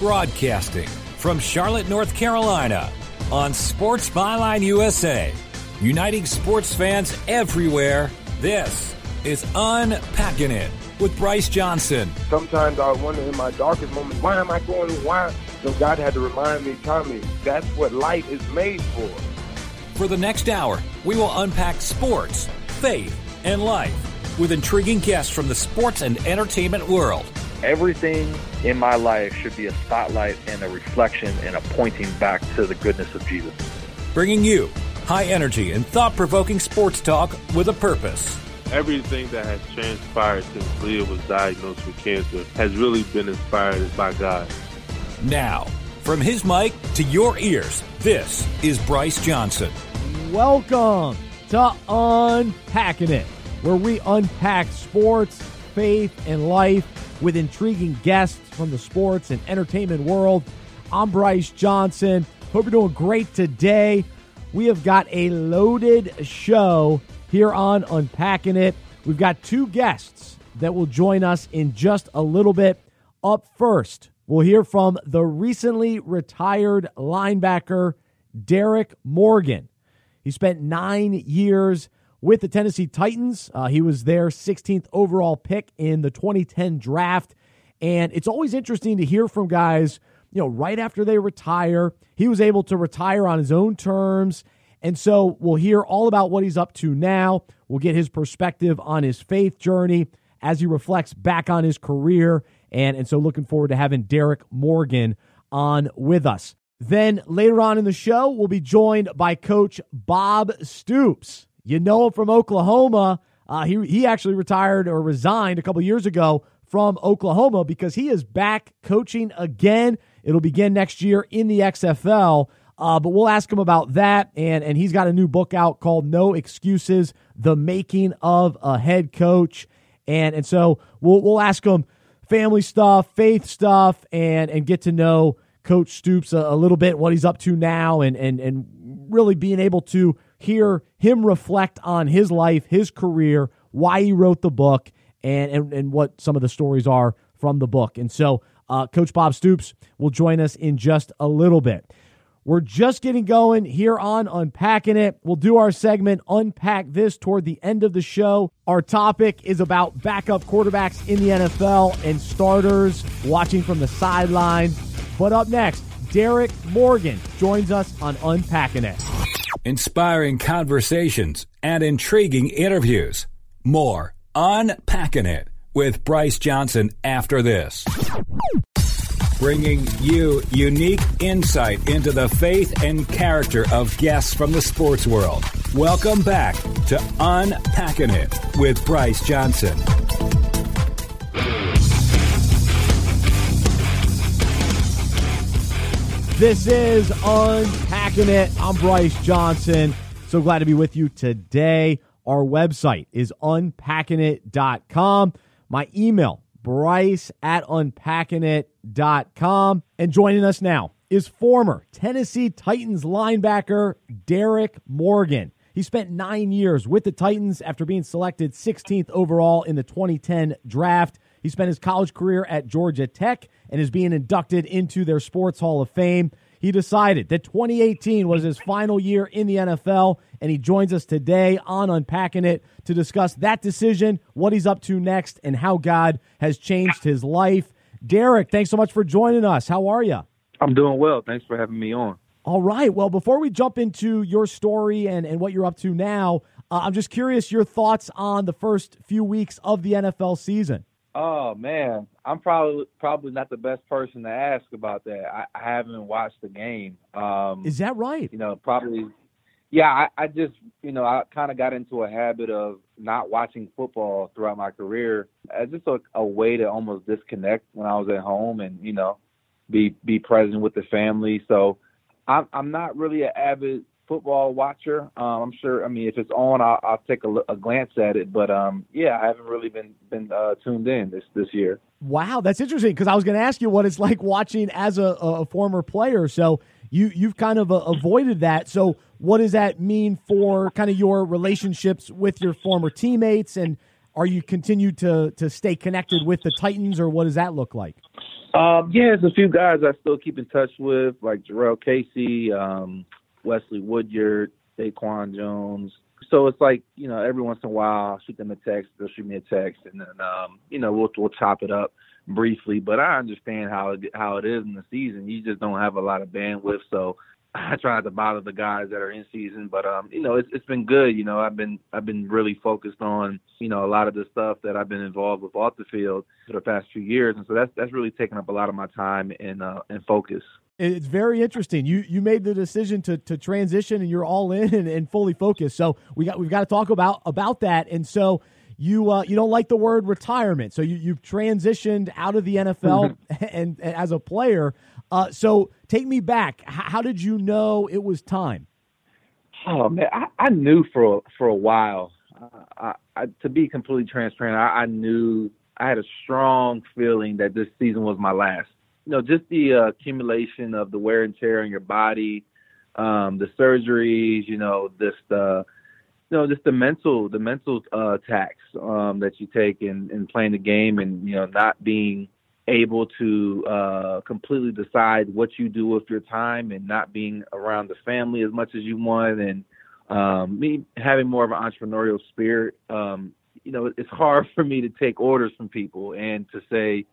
Broadcasting from Charlotte, North Carolina on Sports Byline USA, uniting sports fans everywhere. This is Unpacking It with Bryce Johnson. Sometimes I wonder in my darkest moments, why am I going? Why? So God had to remind me, Tommy, that's what light is made for. For the next hour, we will unpack sports, faith, and life with intriguing guests from the sports and entertainment world. Everything in my life should be a spotlight and a reflection and a pointing back to the goodness of Jesus. Bringing you high energy and thought provoking sports talk with a purpose. Everything that has transpired since Leah was diagnosed with cancer has really been inspired by God. Now, from his mic to your ears, this is Bryce Johnson. Welcome to Unpacking It, where we unpack sports, faith, and life with intriguing guests from the sports and entertainment world. I'm Bryce Johnson. Hope you're doing great today. We have got a loaded show here on Unpacking It. We've got two guests that will join us in just a little bit. Up first, we'll hear from the recently retired linebacker, Derrick Morgan. He spent nine years with the Tennessee Titans. Uh, he was their 16th overall pick in the 2010 draft. And it's always interesting to hear from guys, you know, right after they retire. He was able to retire on his own terms. And so we'll hear all about what he's up to now. We'll get his perspective on his faith journey as he reflects back on his career. And, and so looking forward to having Derrick Morgan on with us. Then later on in the show, we'll be joined by Coach Bob Stoops. You know him from Oklahoma. Uh, he he actually retired or resigned a couple years ago from Oklahoma because he is back coaching again. It'll begin next year in the XFL. Uh, but we'll ask him about that, and and he's got a new book out called "No Excuses: The Making of a Head Coach," and and so we'll we'll ask him family stuff, faith stuff, and and get to know Coach Stoops a, a little bit, what he's up to now, and and and really being able to hear him reflect on his life, his career, why he wrote the book, and, and, and what some of the stories are from the book. And so, uh, Coach Bob Stoops will join us in just a little bit. We're just getting going here on Unpacking It. We'll do our segment Unpack This toward the end of the show. Our topic is about backup quarterbacks in the NFL and starters watching from the sideline. But up next, Derrick Morgan joins us on Unpacking It inspiring conversations, and intriguing interviews. More Unpacking It with Bryce Johnson after this. Bringing you unique insight into the faith and character of guests from the sports world. Welcome back to Unpacking It with Bryce Johnson. This is Unpacking It. I'm Bryce Johnson. So glad to be with you today. Our website is unpackingit.com. My email, bryce at unpackingit.com. And joining us now is former Tennessee Titans linebacker Derrick Morgan. He spent nine years with the Titans after being selected 16th overall in the 2010 draft. He spent his college career at Georgia Tech and is being inducted into their Sports Hall of Fame. He decided that 2018 was his final year in the NFL, and he joins us today on Unpacking It to discuss that decision, what he's up to next, and how God has changed his life. Derrick, thanks so much for joining us. How are you? I'm doing well. Thanks for having me on. All right. Well, before we jump into your story and, and what you're up to now, uh, I'm just curious your thoughts on the first few weeks of the NFL season. Oh man, I'm probably probably not the best person to ask about that. I, I haven't watched the game. Um, Is that right? You know, probably. Yeah, I, I just you know I kind of got into a habit of not watching football throughout my career as just a, a way to almost disconnect when I was at home and you know be be present with the family. So I'm I'm not really an avid football watcher. Um, I'm sure. I mean, if it's on, I'll, I'll take a, a, glance at it. But um, yeah, I haven't really been been uh, tuned in this this year. Wow, that's interesting because I was going to ask you what it's like watching as a, a former player. So you you've kind of uh, avoided that. So what does that mean for kind of your relationships with your former teammates and are you continued to to stay connected with the Titans or what does that look like? Um, yeah, there's a few guys I still keep in touch with, like Jurrell Casey, um, Wesley Woodyard, Daquan Jones. So it's like you know, every once in a while, I'll shoot them a text. They'll shoot me a text, and then um, you know, we'll we'll chop it up briefly. But I understand how it how it is in the season. You just don't have a lot of bandwidth, so I try not to bother the guys that are in season, but um, you know, it's it's been good. You know, I've been I've been really focused on you know a lot of the stuff that I've been involved with off the field for the past few years, and so that's that's really taken up a lot of my time and uh, and focus. It's very interesting. You you made the decision to to transition, and you're all in and, and fully focused. So we got we've got to talk about about that. And so you uh, you don't like the word retirement, so you you've transitioned out of the NFL mm-hmm. and, and, as a player. Uh, so take me back. H- how did you know it was time? Oh man, I, I knew for for a while. Uh, I, I, to be completely transparent, I, knew I had a strong feeling that this season was my last. You know, just the uh, accumulation of the wear and tear on your body, um, the surgeries. You know, this uh, you know, just the mental, the mental uh, tax um, that you take in, in playing the game, and you know, not being able to uh, completely decide what you do with your time and not being around the family as much as you want and um, me having more of an entrepreneurial spirit um, you know it's hard for me to take orders from people and to say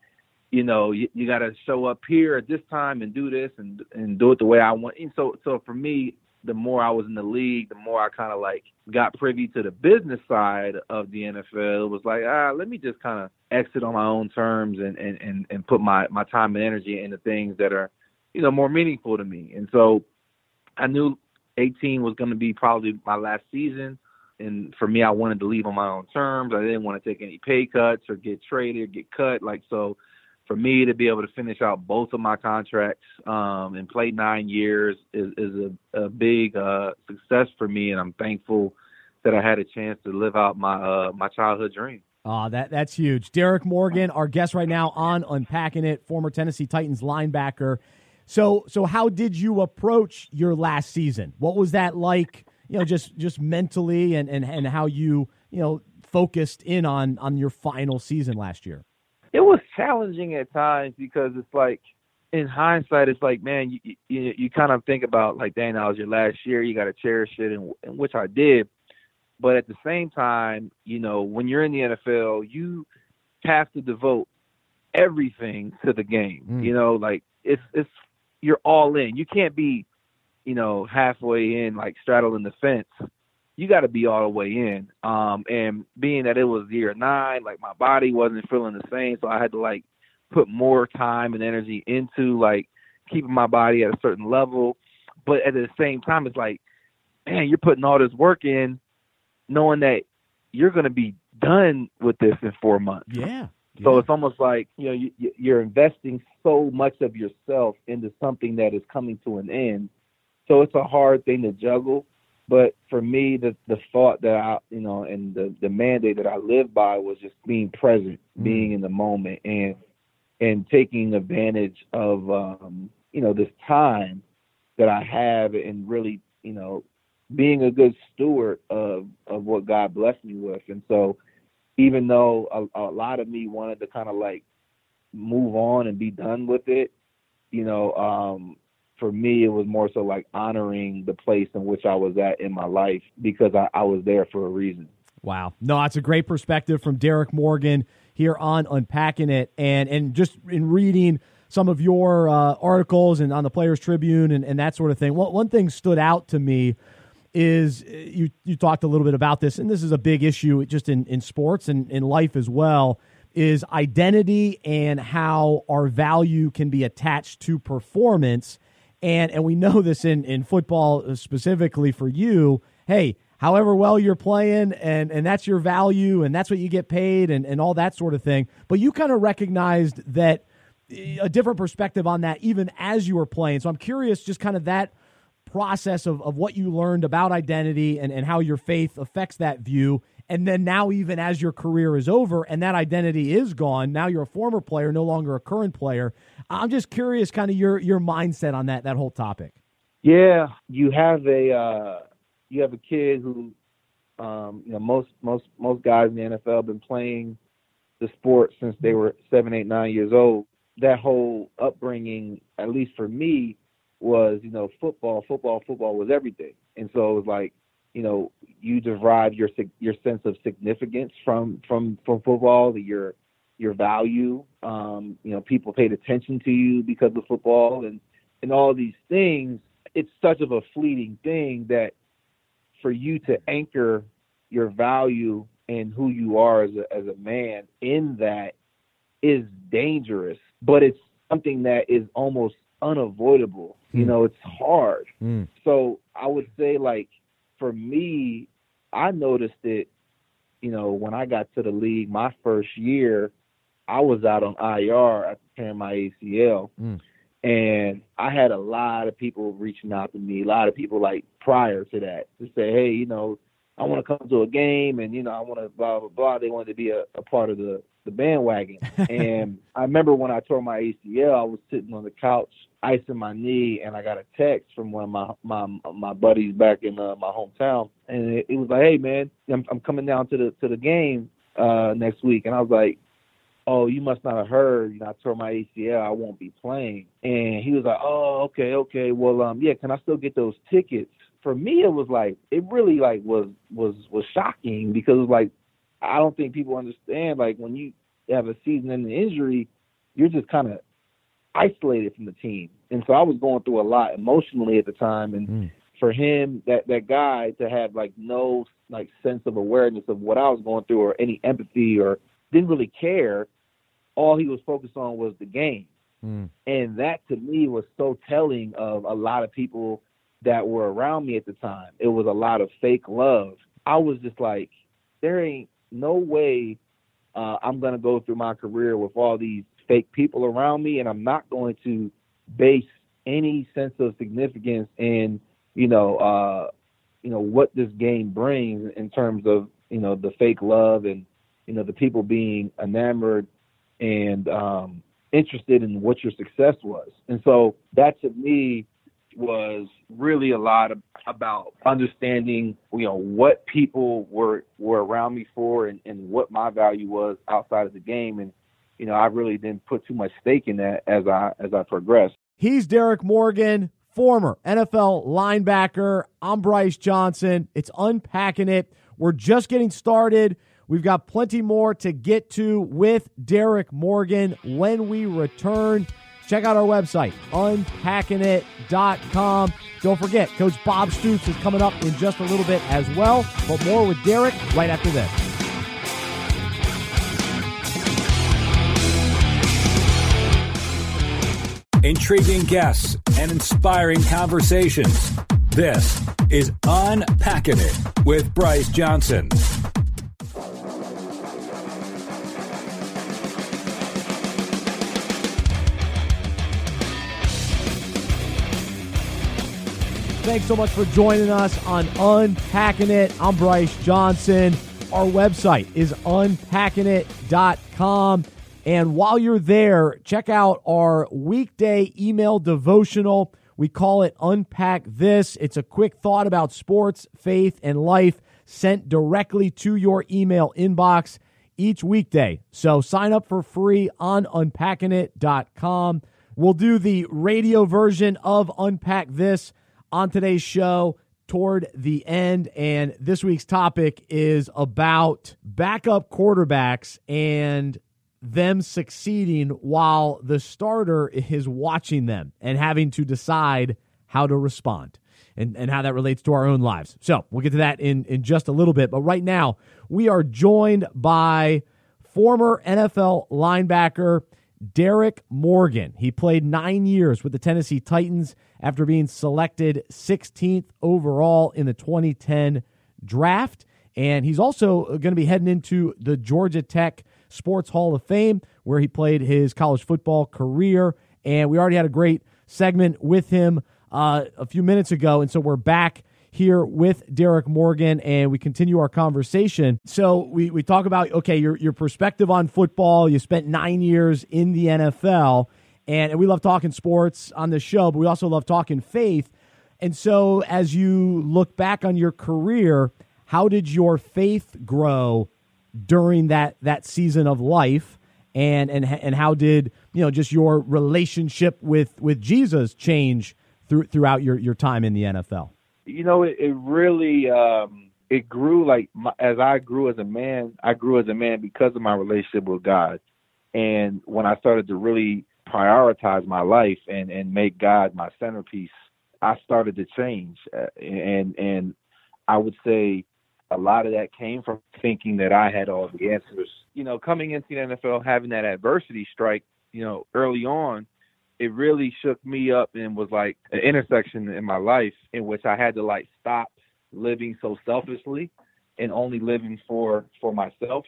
you know you, you got to show up here at this time and do this and and do it the way I want and so so for me the more I was in the league, the more I kind of like got privy to the business side of the NFL. It was like, ah, let me just kind of exit on my own terms and, and, and, and put my, my time and energy into things that are, you know, more meaningful to me. And so I knew 18 was going to be probably my last season. And for me, I wanted to leave on my own terms. I didn't want to take any pay cuts or get traded or get cut. Like, so for me to be able to finish out both of my contracts um, and play nine years is, is a, a big uh, success for me, and I'm thankful that I had a chance to live out my uh, my childhood dream. Uh, that that's huge. Derrick Morgan, our guest right now on Unpacking It, former Tennessee Titans linebacker. So so how did you approach your last season? What was that like? You know, just just mentally and and, and how you you know focused in on on your final season last year it was challenging at times because it's like in hindsight, it's like, man, you you, you kind of think about like, dang, that was your last year. You got to cherish it, and, and which I did. But at the same time, you know, when you're in the NFL, you have to devote everything to the game. Mm. You know, like it's it's you're all in. You can't be, you know, halfway in, like straddling the fence you got to be all the way in. Um, and being that it was year nine, like my body wasn't feeling the same, so I had to like put more time and energy into like keeping my body at a certain level. But at the same time, it's like, man, you're putting all this work in, knowing that you're going to be done with this in four months. Yeah. So it's almost like you know you, you're investing so much of yourself into something that is coming to an end. So it's a hard thing to juggle. But for me, the the thought that I, you know, and the the mandate that I lived by was just being present, mm. being in the moment, and and taking advantage of, um, you know, this time that I have, and really, you know, being a good steward of of what God blessed me with. And so, even though a, a lot of me wanted to kind of like move on and be done with it, you know, um, for me, it was more so like honoring the place in which I was at in my life because I, I was there for a reason. Wow. No, that's a great perspective from Derrick Morgan here on Unpacking It. And, and just in reading some of your uh, articles and on the Players Tribune and, and that sort of thing, one, one thing stood out to me is uh, you, you talked a little bit about this, and this is a big issue just in, in sports and in life as well is identity and how our value can be attached to performance and and we know this in in football specifically for you. Hey, however well you're playing and and that's your value and that's what you get paid and and all that sort of thing. But you kind of recognized that eh, a different perspective on that even as you were playing. So I'm curious just kind of that process of, of what you learned about identity and, and how your faith affects that view and then now, even as your career is over and that identity is gone, now you're a former player, no longer a current player. I'm just curious, kind of your your mindset on that that whole topic. Yeah, you have a uh, you have a kid who, um, you know, most most most guys in the NFL have been playing the sport since they were seven, eight, nine years old. that whole upbringing, at least for me, was you know football, football, football was everything, and so it was like you know you derive your your sense of significance from from from football, your your value. Um, you know, people paid attention to you because of football, and and all these things. It's such of a fleeting thing that for you to anchor your value and who you are as a, as a man in that is dangerous, but it's something that is almost unavoidable. Mm. You hmm. know, it's hard. Mm. So I would say, like, for me, I noticed it, you know, when I got to the league my first year, I was out on IR after tearing my ACL. Mm. And I had a lot of people reaching out to me, a lot of people like prior to that to say, hey, you know, I want to come to a game and, you know, I want to blah, blah, blah. They wanted to be a, a part of the, the bandwagon. and I remember when I tore my ACL, I was sitting on the couch, icing my knee, and I got a text from one of my my my buddies back in uh, my hometown, and it, it was like, "Hey, man, I'm, I'm coming down to the to the game uh, next week," and I was like, oh, you must not have heard, you know, I tore my ACL, I won't be playing. And he was like, oh, okay, okay, well, um, yeah, can I still get those tickets? For me, it was like, it really like was was was shocking because it was like, I don't think people understand like when you have a season-ending injury, you're just kind of isolated from the team. And so I was going through a lot emotionally at the time, and mm. for him, that that guy to have like no like sense of awareness of what I was going through or any empathy or didn't really care all he was focused on was the game. Mm. And that to me was so telling of a lot of people that were around me at the time. It was a lot of fake love. I was just like, there ain't no way uh, I'm going to go through my career with all these fake people around me, and I'm not going to base any sense of significance in, you know, uh, you know what this game brings in terms of you know the fake love and you know the people being enamored and um, interested in what your success was. And so that to me was really a lot of, about understanding, you know, what people were were around me for and, and what my value was outside of the game. And, you know, I really didn't put too much stake in that as I as I progressed. He's Derrick Morgan, former NFL linebacker. I'm Bryce Johnson. It's unpacking it. We're just getting started. We've got plenty more to get to with Derrick Morgan when we return. Check out our website, unpackingit.com. Don't forget, Coach Bob Stoops is coming up in just a little bit as well. But more with Derrick right after this. Intriguing guests and inspiring conversations. This is Unpacking It with Bryce Johnson. Thanks so much for joining us on Unpacking It. I'm Bryce Johnson. Our website is unpackingit.com. And while you're there, check out our weekday email devotional. We call it Unpack This. It's a quick thought about sports, faith, and life sent directly to your email inbox each weekday. So sign up for free on unpackingit.com. We'll do the radio version of Unpack This on today's show toward the end. And this week's topic is about backup quarterbacks and them succeeding while the starter is watching them and having to decide how to respond and, and how that relates to our own lives. So we'll get to that in, in just a little bit. But right now, we are joined by former NFL linebacker Derrick Morgan. He played nine years with the Tennessee Titans after being selected 16th overall in the 2010 draft. And he's also going to be heading into the Georgia Tech Sports Hall of Fame, where he played his college football career. And we already had a great segment with him uh, a few minutes ago. And so we're back here with Derrick Morgan, and we continue our conversation. So we, we talk about okay, your your perspective on football. You spent nine years in the NFL, and, and we love talking sports on the show, but we also love talking faith. And so, as you look back on your career, how did your faith grow during that that season of life? and and and how did you know just your relationship with with Jesus change through throughout your your time in the NFL? You know, it, it really um, it grew like my, as I grew as a man. I grew as a man because of my relationship with God, and when I started to really prioritize my life and and make God my centerpiece, I started to change, uh, and and I would say a lot of that came from thinking that I had all the answers. You know, coming into the NFL, having that adversity strike, you know, early on, it really shook me up and was like an intersection in my life in which I had to like stop living so selfishly and only living for for myself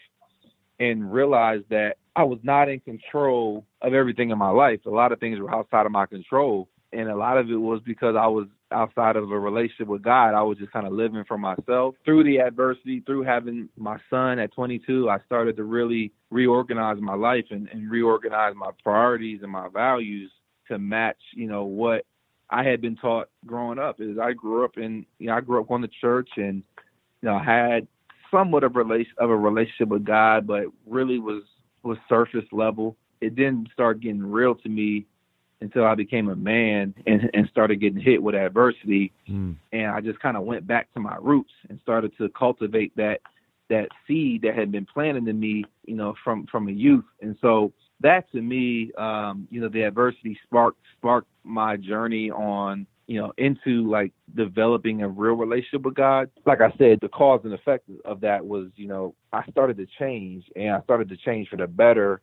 and realize that I was not in control of everything in my life. A lot of things were outside of my control and a lot of it was because I was outside of a relationship with God. I was just kind of living for myself. Through the adversity, through having my son at 22, I started to really reorganize my life and, and reorganize my priorities and my values to match, you know, what I had been taught growing up. Is I grew up in, you know, I grew up going to church and, you know, had somewhat of a of a relationship with God, but really was was surface level. It didn't start getting real to me until I became a man and, and started getting hit with adversity. Mm. And I just kind of went back to my roots and started to cultivate that that seed that had been planted in me, you know, from from a youth. And so that to me, um, you know, the adversity sparked sparked my journey on, you know, into like developing a real relationship with God. Like I said, the cause and effect of that was, you know, I started to change and I started to change for the better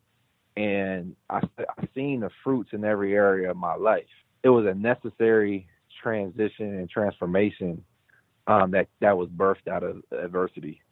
and I I seen the fruits in every area of my life. It was a necessary transition and transformation um, that that was birthed out of adversity.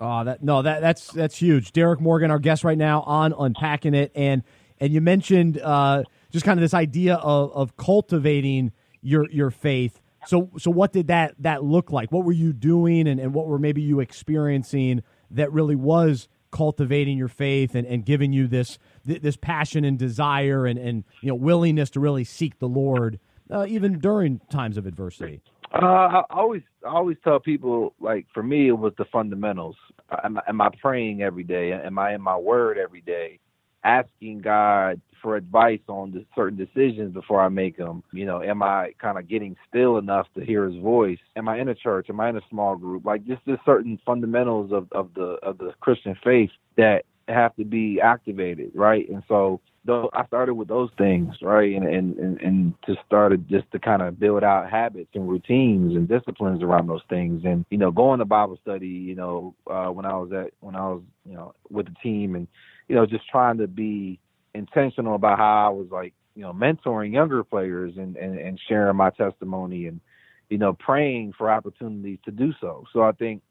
Oh, that no, that that's that's huge. Derrick Morgan, our guest right now on unpacking it, and and you mentioned uh, just kind of this idea of of cultivating your your faith. So so what did that that look like? What were you doing, and and what were maybe you experiencing that really was cultivating your faith and, and giving you this this passion and desire and, and you know willingness to really seek the Lord uh, even during times of adversity? Uh, I always I always tell people like for me it was the fundamentals. Am, am I praying every day? Am I in my word every day? Asking God for advice on the certain decisions before I make them. You know, am I kind of getting still enough to hear His voice? Am I in a church? Am I in a small group? Like just the certain fundamentals of of the of the Christian faith that have to be activated, right? And so though I started with those things, right? And and and, and just started just to kind of build out habits and routines and disciplines around those things. And you know, going to Bible study, you know, uh, when I was at when I was you know with the team, and you know, just trying to be intentional about how I was like you know mentoring younger players and and, and sharing my testimony and you know praying for opportunities to do so. So I think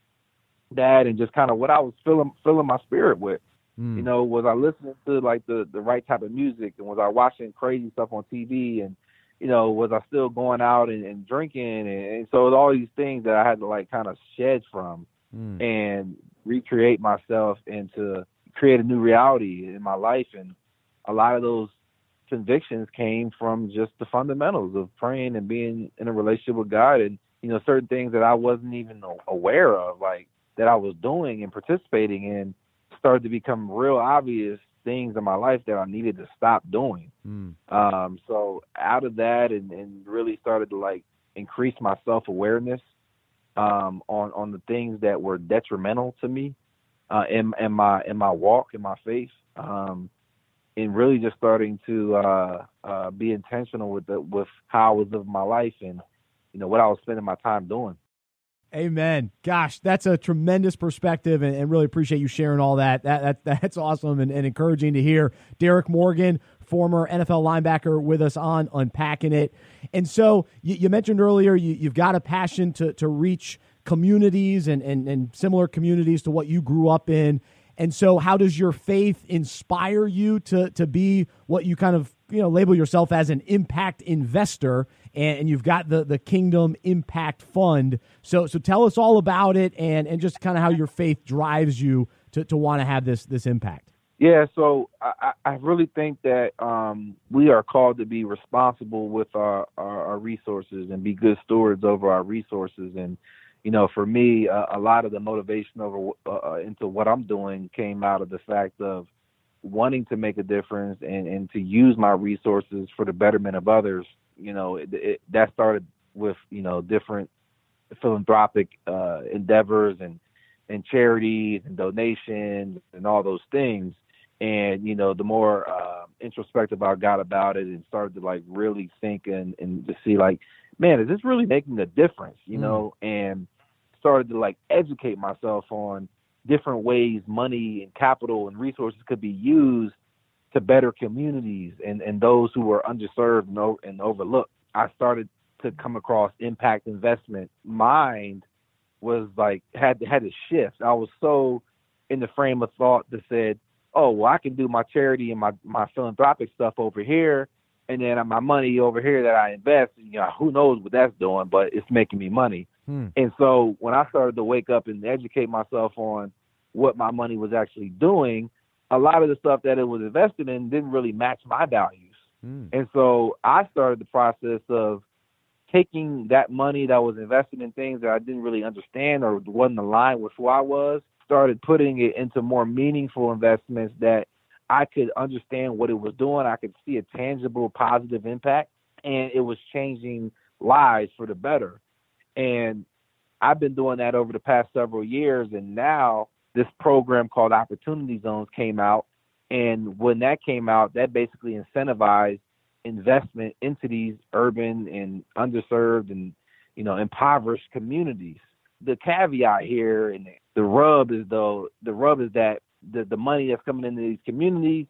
that and just kind of what I was feeling filling my spirit with Mm. You know, was I listening to like the the right type of music, and was I watching crazy stuff on TV, and you know, was I still going out and, and drinking, and, and so all these things that I had to like kind of shed from mm. and recreate myself and to create a new reality in my life, and a lot of those convictions came from just the fundamentals of praying and being in a relationship with God, and you know, certain things that I wasn't even aware of, like that I was doing and participating in started to become real obvious things in my life that I needed to stop doing. Mm. Um, so out of that and, and really started to like increase my self awareness um, on on the things that were detrimental to me uh, in in my in my walk in my faith. Um, and really just starting to uh, uh, be intentional with the, with how I was living my life and you know what I was spending my time doing. Amen. Gosh, that's a tremendous perspective, and, and, really appreciate you sharing all that. That, that that's awesome and, and, encouraging to hear. Derrick Morgan, former NFL linebacker, with us on unpacking it. And so you, you mentioned earlier you, have got a passion to to reach communities and, and and similar communities to what you grew up in. And so, how does your faith inspire you to to be what you kind of you know label yourself as an impact investor? and, you've got the the Kingdom Impact Fund. So so tell us all about it and and just kind of how your faith drives you to to want to have this this impact. Yeah, so I, I really think that um, we are called to be responsible with our, our, our, resources and be good stewards over our resources. And you know, for me, uh, a lot of the motivation over uh, uh into what I'm doing came out of the fact of wanting to make a difference and, and to use my resources for the betterment of others, you know, it, it, that started with, you know, different philanthropic uh, endeavors and, and charities and donations and all those things. And, you know, the more uh, introspective I got about it and started to like really think and, and to see like, man, is this really making a difference, you mm. know? And started to like educate myself on different ways money and capital and resources could be used to better communities and, and those who were underserved and, and overlooked. I started to come across impact investment. Mind was like had had to shift. I was so in the frame of thought that said, "Oh, well, I can do my charity and my my philanthropic stuff over here, and then my money over here that I invest. You know, who knows what that's doing, but it's making me money." Hmm. And so when I started to wake up and educate myself on what my money was actually doing, a lot of the stuff that it was invested in didn't really match my values. Hmm. And so I started the process of taking that money that was invested in things that I didn't really understand or wasn't aligned with who I was, started putting it into more meaningful investments that I could understand what it was doing. I could see a tangible positive impact and it was changing lives for the better. And I've been doing that over the past several years. And now this program called Opportunity Zones came out. And when that came out, that basically incentivized investment into these urban and underserved and, you know, impoverished communities. The caveat here and the rub is though the rub is that the, the money that's coming into these communities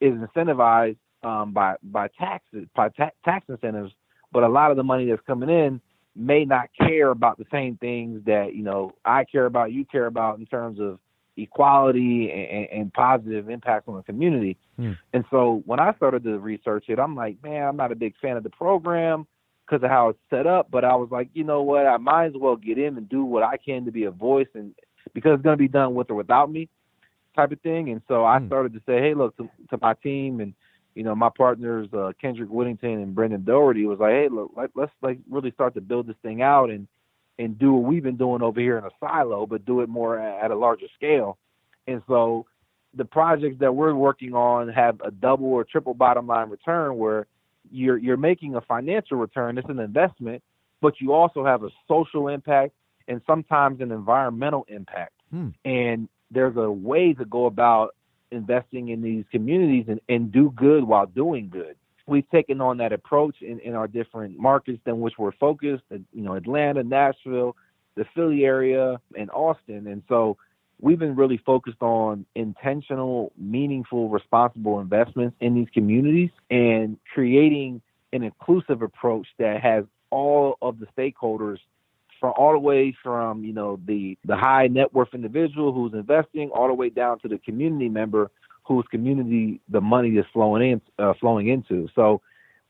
is incentivized um, by by taxes by ta- tax incentives, but a lot of the money that's coming in may not care about the same things that you know I care about, you care about in terms of equality and, and positive impact on the community. Hmm. And so when I started to research it, I'm like, man, I'm not a big fan of the program because of how it's set up. But I was like, you know what? I might as well get in and do what I can to be a voice, and because it's going to be done with or without me, type of thing. And so I hmm. started to say, hey, look to, to my team and you know, my partners, uh, Kendrick Whittington and Brendan Doherty, was like, hey, look, let, let's like really start to build this thing out and and do what we've been doing over here in a silo, but do it more at, at a larger scale. And so the projects that we're working on have a double or triple bottom line return where you're you're making a financial return, it's an investment, but you also have a social impact and sometimes an environmental impact. Hmm. And there's a way to go about investing in these communities and, and do good while doing good. We've taken on that approach in, in our different markets in which we're focused, you know, Atlanta, Nashville, the Philly area, and Austin. And so we've been really focused on intentional, meaningful, responsible investments in these communities and creating an inclusive approach that has all of the stakeholders from all the way from you know the the high net worth individual who's investing all the way down to the community member whose community the money is flowing in uh, flowing into. So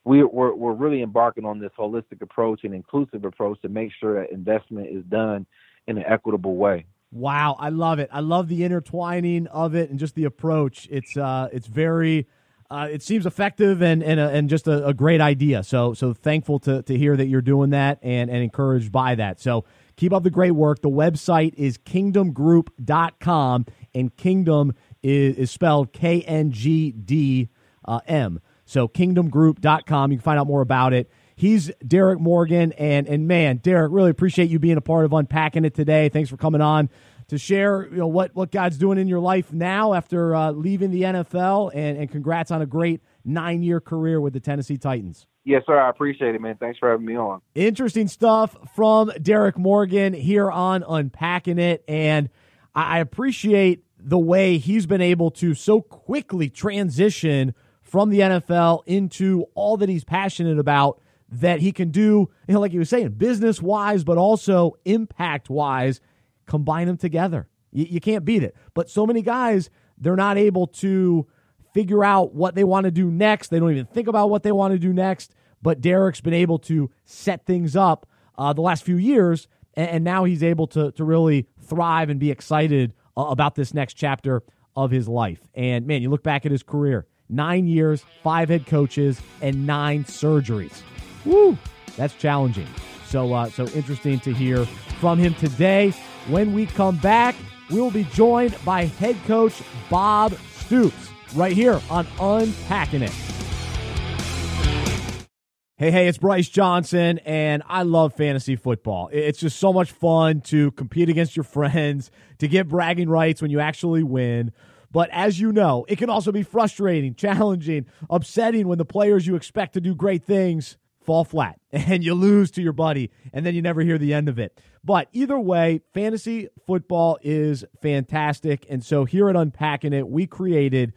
we, we're we're really embarking on this holistic approach and inclusive approach to make sure that investment is done in an equitable way. Wow i love it. I love the intertwining of it and just the approach. It's uh it's very uh, it seems effective and and, a, and just a, a, great idea. So so thankful to, to hear that you're doing that and, and encouraged by that. So keep up the great work. The website is kngdm.com and kingdom is, is spelled K N G D M. uh, M. So kngdm.com. You can find out more about it. He's Derrick Morgan, and and man, Derrick, really appreciate you being a part of unpacking it today. Thanks for coming on to share you know what what God's doing in your life now after uh, leaving the NFL, and, and congrats on a great nine year career with the Tennessee Titans. Yes, sir. I appreciate it, man. Thanks for having me on. Interesting stuff from Derrick Morgan here on Unpacking It, and I appreciate the way he's been able to so quickly transition from the NFL into all that he's passionate about that he can do, you know, like he was saying, business wise, but also impact wise combine them together. You, you can't beat it. But so many guys, they're not able to figure out what they want to do next. They don't even think about what they want to do next. But Derrick's been able to set things up uh, the last few years, and, and, now he's able to, to really thrive and be excited uh, about this next chapter of his life. And man, you look back at his career nine years, five head coaches, and nine surgeries. Woo! That's challenging. So, uh, so interesting to hear from him today. When we come back, we will be joined by head coach Bob Stoops. right here on Unpacking It. Hey, hey, it's Bryce Johnson, and I love fantasy football. It's just so much fun to compete against your friends, to get bragging rights when you actually win. But as you know, it can also be frustrating, challenging, upsetting when the players you expect to do great things fall flat and you lose to your buddy, and then you never hear the end of it. But either way, fantasy football is fantastic. And so here at Unpacking It, we created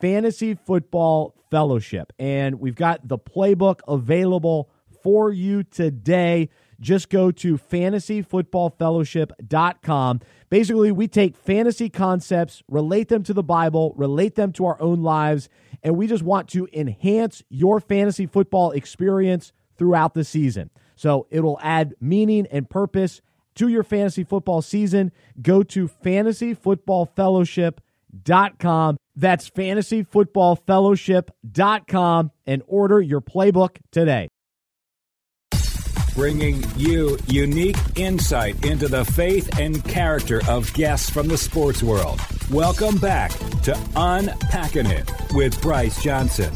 Fantasy Football Fellowship. And we've got the playbook available for you today. Just go to fantasyfootballfellowship.com. Basically, we take fantasy concepts, relate them to the Bible, relate them to our own lives, and we just want to enhance your fantasy football experience throughout the season. So it'll add meaning and purpose to your fantasy football season. Go to fantasyfootballfellowship.com. That's fantasyfootballfellowship.com and order your playbook today. Bringing you unique insight into the faith and character of guests from the sports world. Welcome back to Unpacking It with Bryce Johnson.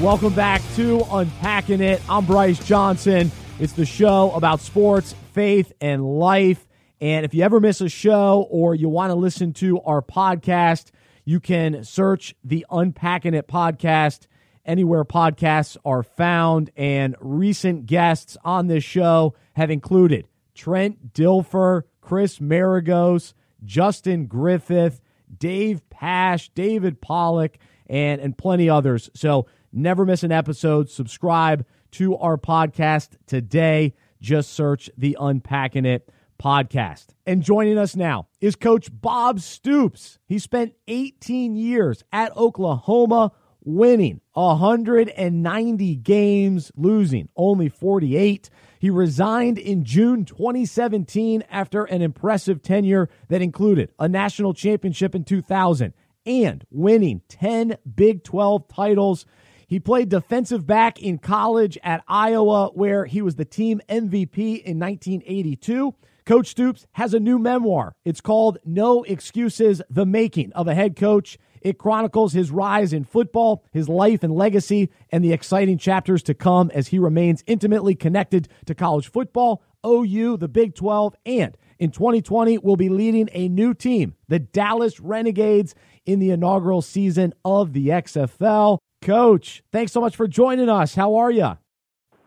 Welcome back to Unpacking It. I'm Bryce Johnson. It's the show about sports, faith, and life. And if you ever miss a show or you want to listen to our podcast, you can search the Unpacking It podcast anywhere podcasts are found. And recent guests on this show have included Trent Dilfer, Chris Maragos, Justin Griffith, Dave Pasch, David Pollack, and, and plenty others. So never miss an episode. Subscribe to our podcast today. Just search the Unpacking It podcast. And joining us now is Coach Bob Stoops. He spent 18 years at Oklahoma, winning 190 games, losing only 48. He resigned in June 2017 after an impressive tenure that included a national championship in 2000 and winning 10 Big 12 titles. He played defensive back in college at Iowa, where he was the team MVP in 1982. Coach Stoops has a new memoir. It's called No Excuses The Making of a Head Coach. It chronicles his rise in football, his life and legacy, and the exciting chapters to come as he remains intimately connected to college football, OU, the Big 12, and in 2020 will be leading a new team, the Dallas Renegades, in the inaugural season of the XFL. Coach, thanks so much for joining us. How are you?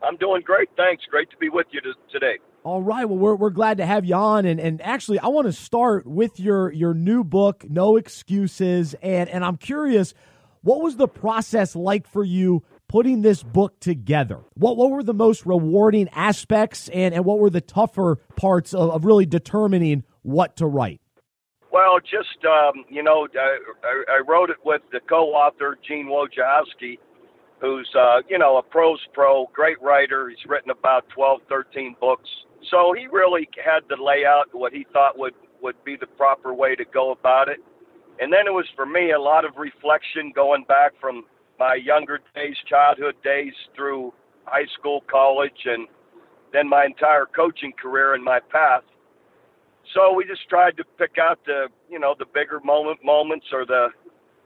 I'm doing great. Thanks. Great to be with you today. All right. Well, we're, we're glad to have you on. And, and actually, I want to start with your, your new book, No Excuses. And, and I'm curious, what was the process like for you putting this book together? What, what were the most rewarding aspects and, and what were the tougher parts of, of really determining what to write? Well, just um, you know, I, I wrote it with the co-author Gene Wojciechowski, who's uh, you know a prose pro, great writer. He's written about 12, 13 books. So he really had to lay out what he thought would would be the proper way to go about it. And then it was for me a lot of reflection going back from my younger days, childhood days through high school, college, and then my entire coaching career and my path. So we just tried to pick out the, you know, the bigger moment moments or the,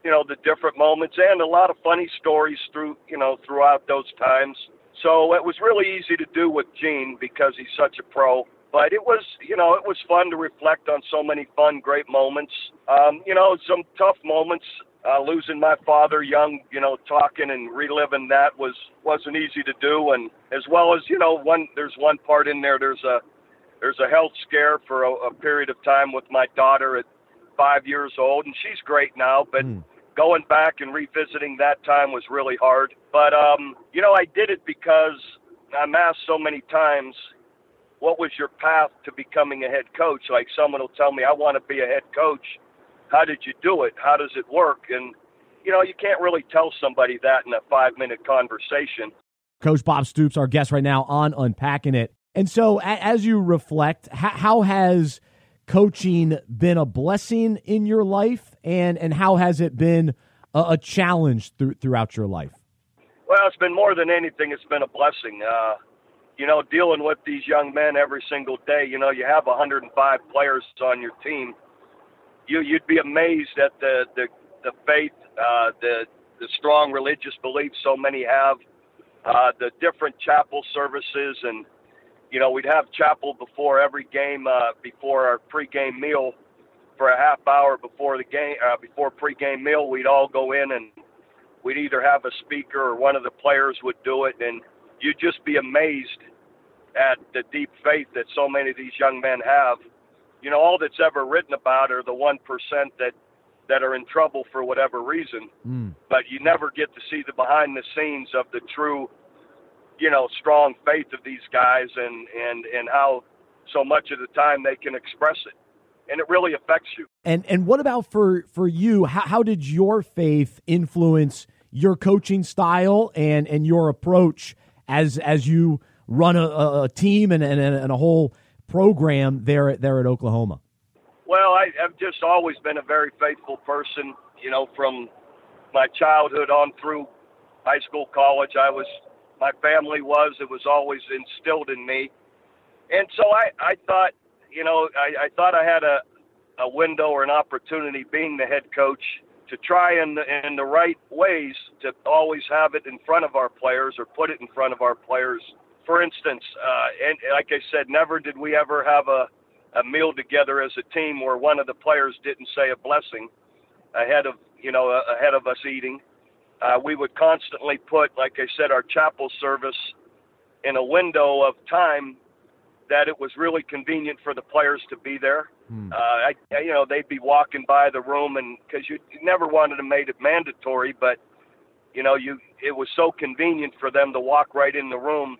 you know, the different moments and a lot of funny stories through, you know, throughout those times. So it was really easy to do with Gene because he's such a pro. But it was, you know, it was fun to reflect on so many fun, great moments. Um, you know, some tough moments. Uh, losing my father young, you know, talking and reliving that was wasn't easy to do. And as well as, you know, one there's one part in there. There's a there's a health scare for a, a period of time with my daughter at five years old, and she's great now. But mm. Going back and revisiting that time was really hard. But um, you know, I did it because I'm asked so many times, "What was your path to becoming a head coach?" Like someone will tell me, "I want to be a head coach." How did you do it? How does it work? And you know, you can't really tell somebody that in a five minute conversation. Coach Bob Stoops, our guest right now on Unpacking It. And so, as you reflect, how has coaching been a blessing in your life, and and how has it been a, a challenge through, throughout your life? Well, it's been more than anything. It's been a blessing. Uh, you know, dealing with these young men every single day. You know, you have 105 players on your team. You you'd be amazed at the the the faith, uh, the the strong religious beliefs so many have, uh, the different chapel services, and you know, we'd have chapel before every game, uh, before our pregame meal, for a half hour before the game, uh, before pregame meal. We'd all go in and we'd either have a speaker or one of the players would do it, and you'd just be amazed at the deep faith that so many of these young men have. You know, all that's ever written about are the one percent that that are in trouble for whatever reason, Mm. but you never get to see the behind the scenes of the true, you know, strong faith of these guys and and and how so much of the time they can express it, and it really affects you. And and what about for for you? How, how did your faith influence your coaching style and and your approach as as you run a, a- team and, and and a whole program there there at Oklahoma? Well, I, I've just always been a very faithful person. You know, from my childhood on through high school, college, I was. My family was. It was always instilled in me, and so I, I thought, you know, I, I thought I had a, a window or an opportunity being the head coach to try in the, in the right ways to always have it in front of our players or put it in front of our players. For instance, uh, and like I said, never did we ever have a a meal together as a team where one of the players didn't say a blessing ahead of you know ahead of us eating. Uh, we would constantly put, like I said, our chapel service in a window of time that it was really convenient for the players to be there. Hmm. Uh, I, you know, they'd be walking by the room, and because you, you never wanted to make it mandatory, but you know, you it was so convenient for them to walk right in the room,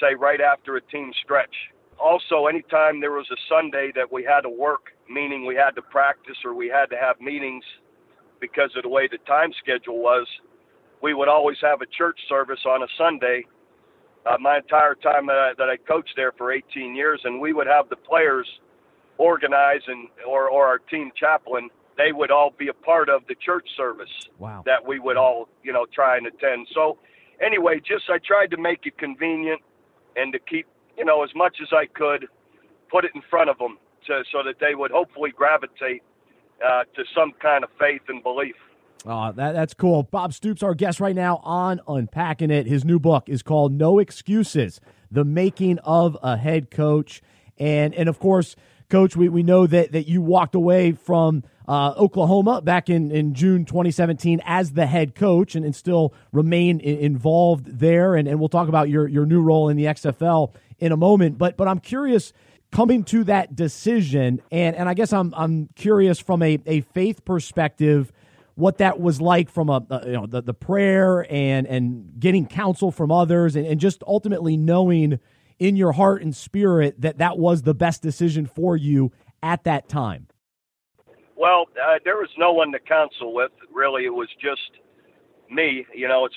say right after a team stretch. Also, anytime there was a Sunday that we had to work, meaning we had to practice or we had to have meetings because of the way the time schedule was, we would always have a church service on a Sunday. Uh, my entire time that I, that I coached there for 18 years, and we would have the players organize and or or our team chaplain. They would all be a part of the church service Wow. that we would all, you know, try and attend. So, anyway, just I tried to make it convenient and to keep, you know, as much as I could, put it in front of them to, so that they would hopefully gravitate uh, to some kind of faith and belief. Uh, that, that's cool. Bob Stoops, our guest right now on Unpacking It. His new book is called No Excuses The Making of a Head Coach. And, and of course, Coach, we, we know that, that you walked away from uh, Oklahoma back in, in June 2017 as the head coach and, and still remain involved there. And, and we'll talk about your, your new role in the XFL in a moment. But, but I'm curious coming to that decision, and, and I guess I'm, I'm curious from a, a faith perspective what that was like from a, a you know the, the prayer and and getting counsel from others and, and just ultimately knowing in your heart and spirit that that was the best decision for you at that time Well, uh, there was no one to counsel with. Really, it was just me. You know, it's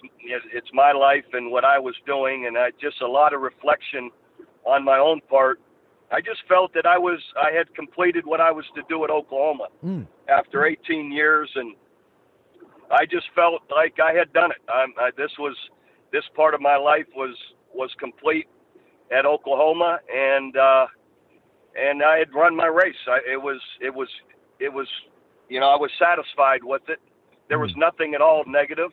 it's my life and what I was doing, and I, just a lot of reflection on my own part. I just felt that I was I had completed what I was to do at Oklahoma Mm. after 18 years, and I just felt like I had done it. I'm, I, this was this part of my life was was complete at Oklahoma, and uh, and I had run my race. I, it was it was it was you know I was satisfied with it. There was nothing at all negative.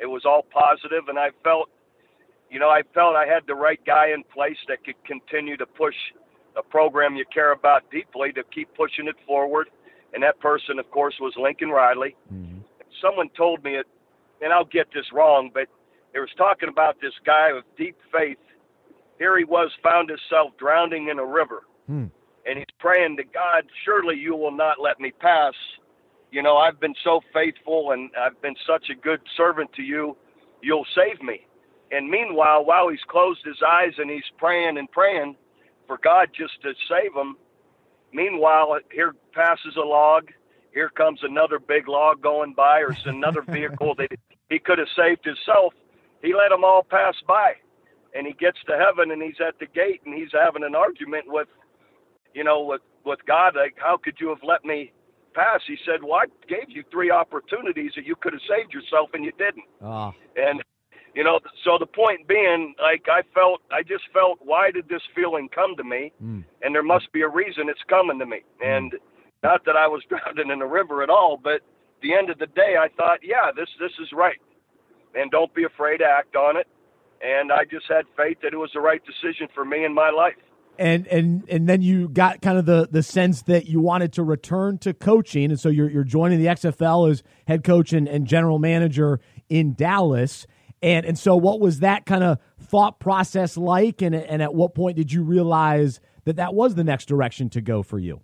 It was all positive, and I felt you know I felt I had the right guy in place that could continue to push a program you care about deeply to keep pushing it forward. And that person, of course, was Lincoln Riley someone told me it, and I'll get this wrong, but it was talking about this guy of deep faith. Here he was, found himself drowning in a river, Hmm. and he's praying to God, "Surely you will not let me pass." You know, I've been so faithful, and I've been such a good servant to you. You'll save me. And meanwhile, while he's closed his eyes and he's praying and praying for God just to save him, meanwhile, here passes a log here comes another big log going by or another vehicle that he could have saved himself. He let them all pass by. And he gets to heaven and he's at the gate and he's having an argument with, you know, with, with God. Like, how could you have let me pass? He said, Well, I gave you three opportunities that you could have saved yourself and you didn't. Ah, And you know, so the point being, like I felt, I just felt, why did this feeling come to me? Mm. And there must be a reason it's coming to me. And not that I was drowning in the river at all, but the end of the day, I thought, yeah, this this is right, and don't be afraid to act on it. And I just had faith that it was the right decision for me in my life. and and and then you got kind of the the sense that you wanted to return to coaching, and so you're you're joining the XFL as head coach and, and general manager in Dallas. And and so what was that kind of thought process like? And and at what point did you realize that that was the next direction to go for you?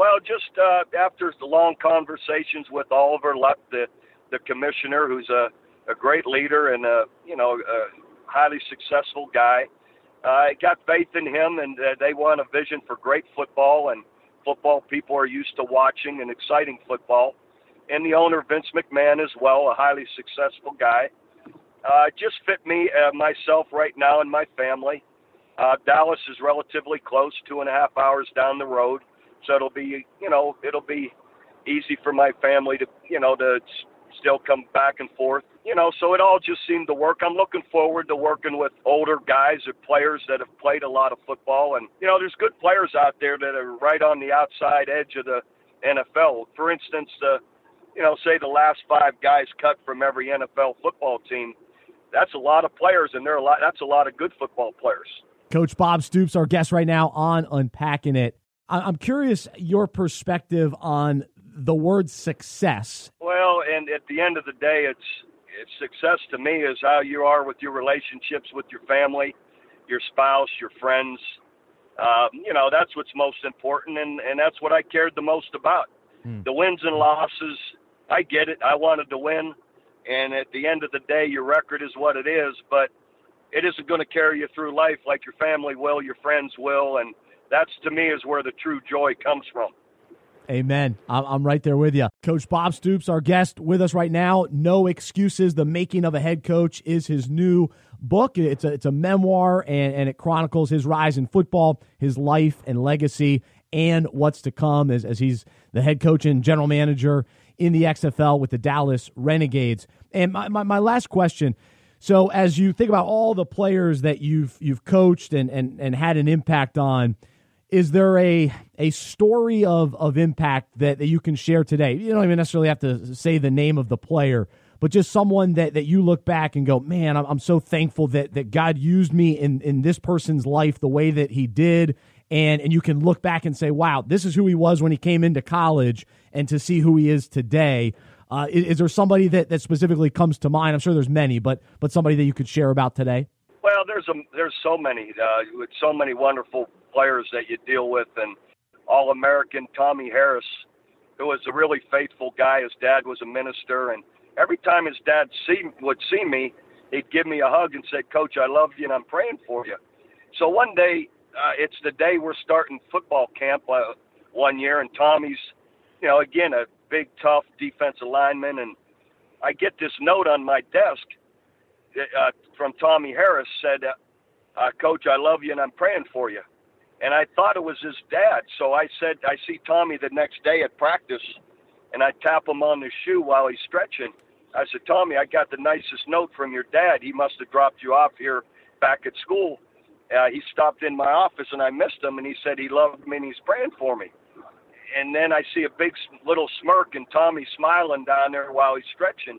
Well, just uh, after the long conversations with Oliver Luck, the the commissioner, who's a, a great leader and a you know a highly successful guy, I got faith in him, and uh, they want a vision for great football, and football people are used to watching and exciting football. And the owner Vince McMahon as well, a highly successful guy. Uh, just fit me uh, myself right now and my family. Uh, Dallas is relatively close, two and a half hours down the road, so it'll be you know it'll be easy for my family to you know to still come back and forth. You know, so it all just seemed to work. I'm looking forward to working with older guys or players that have played a lot of football, and you know, there's good players out there that are right on the outside edge of the NFL. For instance, the you know, say the last five guys cut from every NFL football team. That's a lot of players, and they're a lot. That's a lot of good football players. Coach Bob Stoops, our guest right now on Unpacking It. I- I'm curious your perspective on the word success. Well, and at the end of the day, it's it's success to me is how you are with your relationships with your family, your spouse, your friends. Um, you know, that's what's most important, and and that's what I cared the most about. Hmm. The wins and losses, I get it. I wanted to win, and at the end of the day, your record is what it is, but it isn't going to carry you through life like your family will, your friends will, and that's to me is where the true joy comes from. Amen. I'm, right there with you. Coach Bob Stoops, our guest with us right now. No Excuses, The Making of a Head Coach is his new book. It's a, it's a memoir, and, and it chronicles his rise in football, his life and legacy, and what's to come as, as he's the head coach and general manager in the XFL with the Dallas Renegades. And my, my, my last question so as you think about all the players that you've you've coached and, and, and had an impact on, is there a a story of, of impact that, that you can share today? You don't even necessarily have to say the name of the player, but just someone that, that you look back and go, man, I'm, I'm so thankful that, that God used me in, in this person's life the way that he did. And, and you can look back and say, wow, this is who he was when he came into college and to see who he is today. Uh, is, is there somebody that, that specifically comes to mind? I'm sure there's many, but but somebody that you could share about today. Well, there's a there's so many uh, so many wonderful players that you deal with, and All American Tommie Harris, who was a really faithful guy. His dad was a minister, and every time his dad see would see me, he'd give me a hug and say, "Coach, I love you, and I'm praying for you." So one day, uh, it's the day we're starting football camp uh, one year, and Tommie's, you know, again a big tough defensive lineman, and I get this note on my desk uh, from Tommie Harris said, uh, uh, "Coach, I love you and I'm praying for you." And I thought it was his dad, so I said, "I see Tommie the next day at practice, and I tap him on the shoe while he's stretching." I said, "Tommie, I got the nicest note from your dad. He must have dropped you off here back at school." Uh, he stopped in my office and I missed him, and he said he loved me and he's praying for me. And then I see a big little smirk and Tommie smiling down there while he's stretching.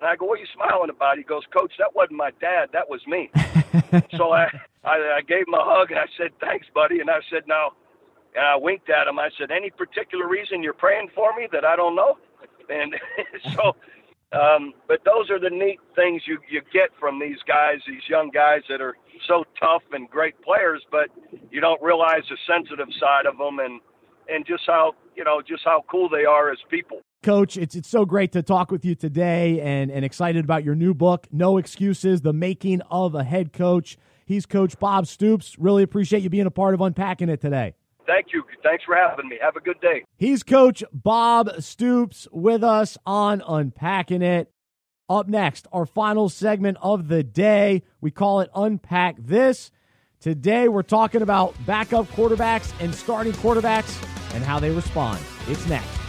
And I go, "What are you smiling about?" He goes, "Coach, that wasn't my dad. That was me." so I, I I gave him a hug and I said, "Thanks, buddy." And I said, "No," and I winked at him. I said, "Any particular reason you're praying for me that I don't know?" And so, um, but those are the neat things you you get from these guys, these young guys that are so tough and great players, but you don't realize the sensitive side of them and and just how you know just how cool they are as people. Coach, it's it's so great to talk with you today and, and excited about your new book, No Excuses, The Making of a Head Coach. He's Coach Bob Stoops. Really appreciate you being a part of unpacking it today. Thank you. Thanks for having me. Have a good day. He's Coach Bob Stoops with us on Unpacking It. Up next, our final segment of the day. We call it Unpack This. Today, we're talking about backup quarterbacks and starting quarterbacks and how they respond. It's next.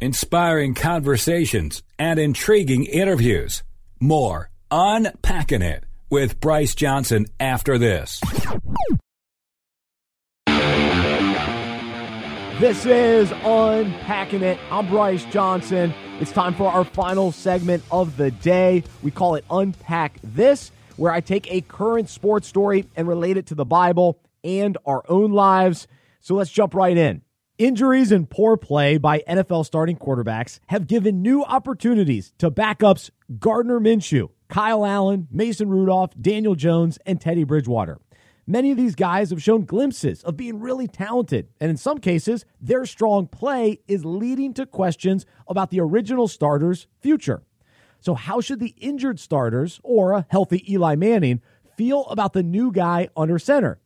Inspiring conversations, and intriguing interviews. More Unpacking It with Bryce Johnson after this. This is Unpacking It. I'm Bryce Johnson. It's time for our final segment of the day. We call it Unpack This, where I take a current sports story and relate it to the Bible and our own lives. So let's jump right in. Injuries and poor play by NFL starting quarterbacks have given new opportunities to backups Gardner Minshew, Kyle Allen, Mason Rudolph, Daniel Jones, and Teddy Bridgewater. Many of these guys have shown glimpses of being really talented, and in some cases, their strong play is leading to questions about the original starter's future. So, how should the injured starters or a healthy Eli Manning feel about the new guy under center?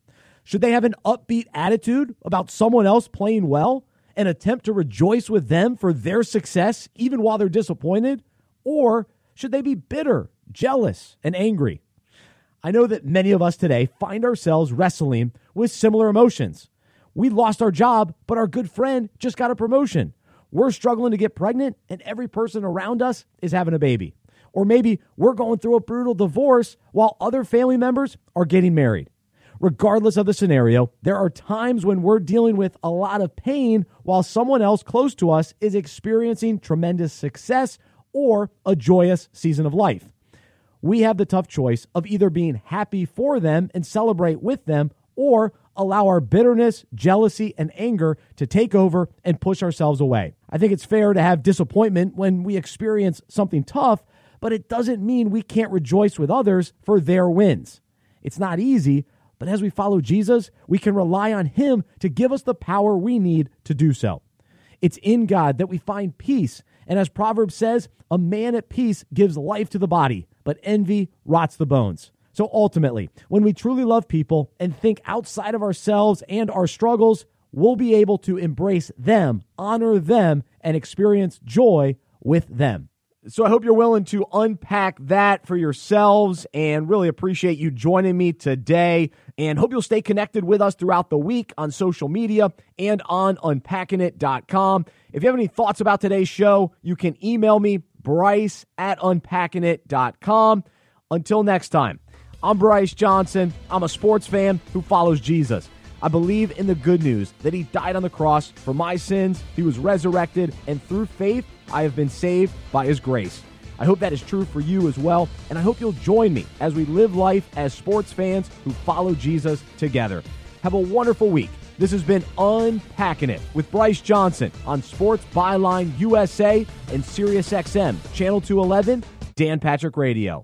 Should they have an upbeat attitude about someone else playing well and attempt to rejoice with them for their success even while they're disappointed? Or should they be bitter, jealous, and angry? I know that many of us today find ourselves wrestling with similar emotions. We lost our job, but our good friend just got a promotion. We're struggling to get pregnant, and every person around us is having a baby. Or maybe we're going through a brutal divorce while other family members are getting married. Regardless of the scenario, there are times when we're dealing with a lot of pain while someone else close to us is experiencing tremendous success or a joyous season of life. We have the tough choice of either being happy for them and celebrate with them or allow our bitterness, jealousy, and anger to take over and push ourselves away. I think it's fair to have disappointment when we experience something tough, but it doesn't mean we can't rejoice with others for their wins. It's not easy, but as we follow Jesus, we can rely on Him to give us the power we need to do so. It's in God that we find peace. And as Proverbs says, a man at peace gives life to the body, but envy rots the bones. So ultimately, when we truly love people and think outside of ourselves and our struggles, we'll be able to embrace them, honor them, and experience joy with them. So I hope you're willing to unpack that for yourselves and really appreciate you joining me today and hope you'll stay connected with us throughout the week on social media and on unpackingit.com. If you have any thoughts about today's show, you can email me, bryce at unpackingit.com. Until next time, I'm Bryce Johnson. I'm a sports fan who follows Jesus. I believe in the good news that he died on the cross for my sins, he was resurrected, and through faith, I have been saved by his grace. I hope that is true for you as well, and I hope you'll join me as we live life as sports fans who follow Jesus together. Have a wonderful week. This has been Unpacking It with Bryce Johnson on Sports Byline USA and SiriusXM, Channel 211, Dan Patrick Radio.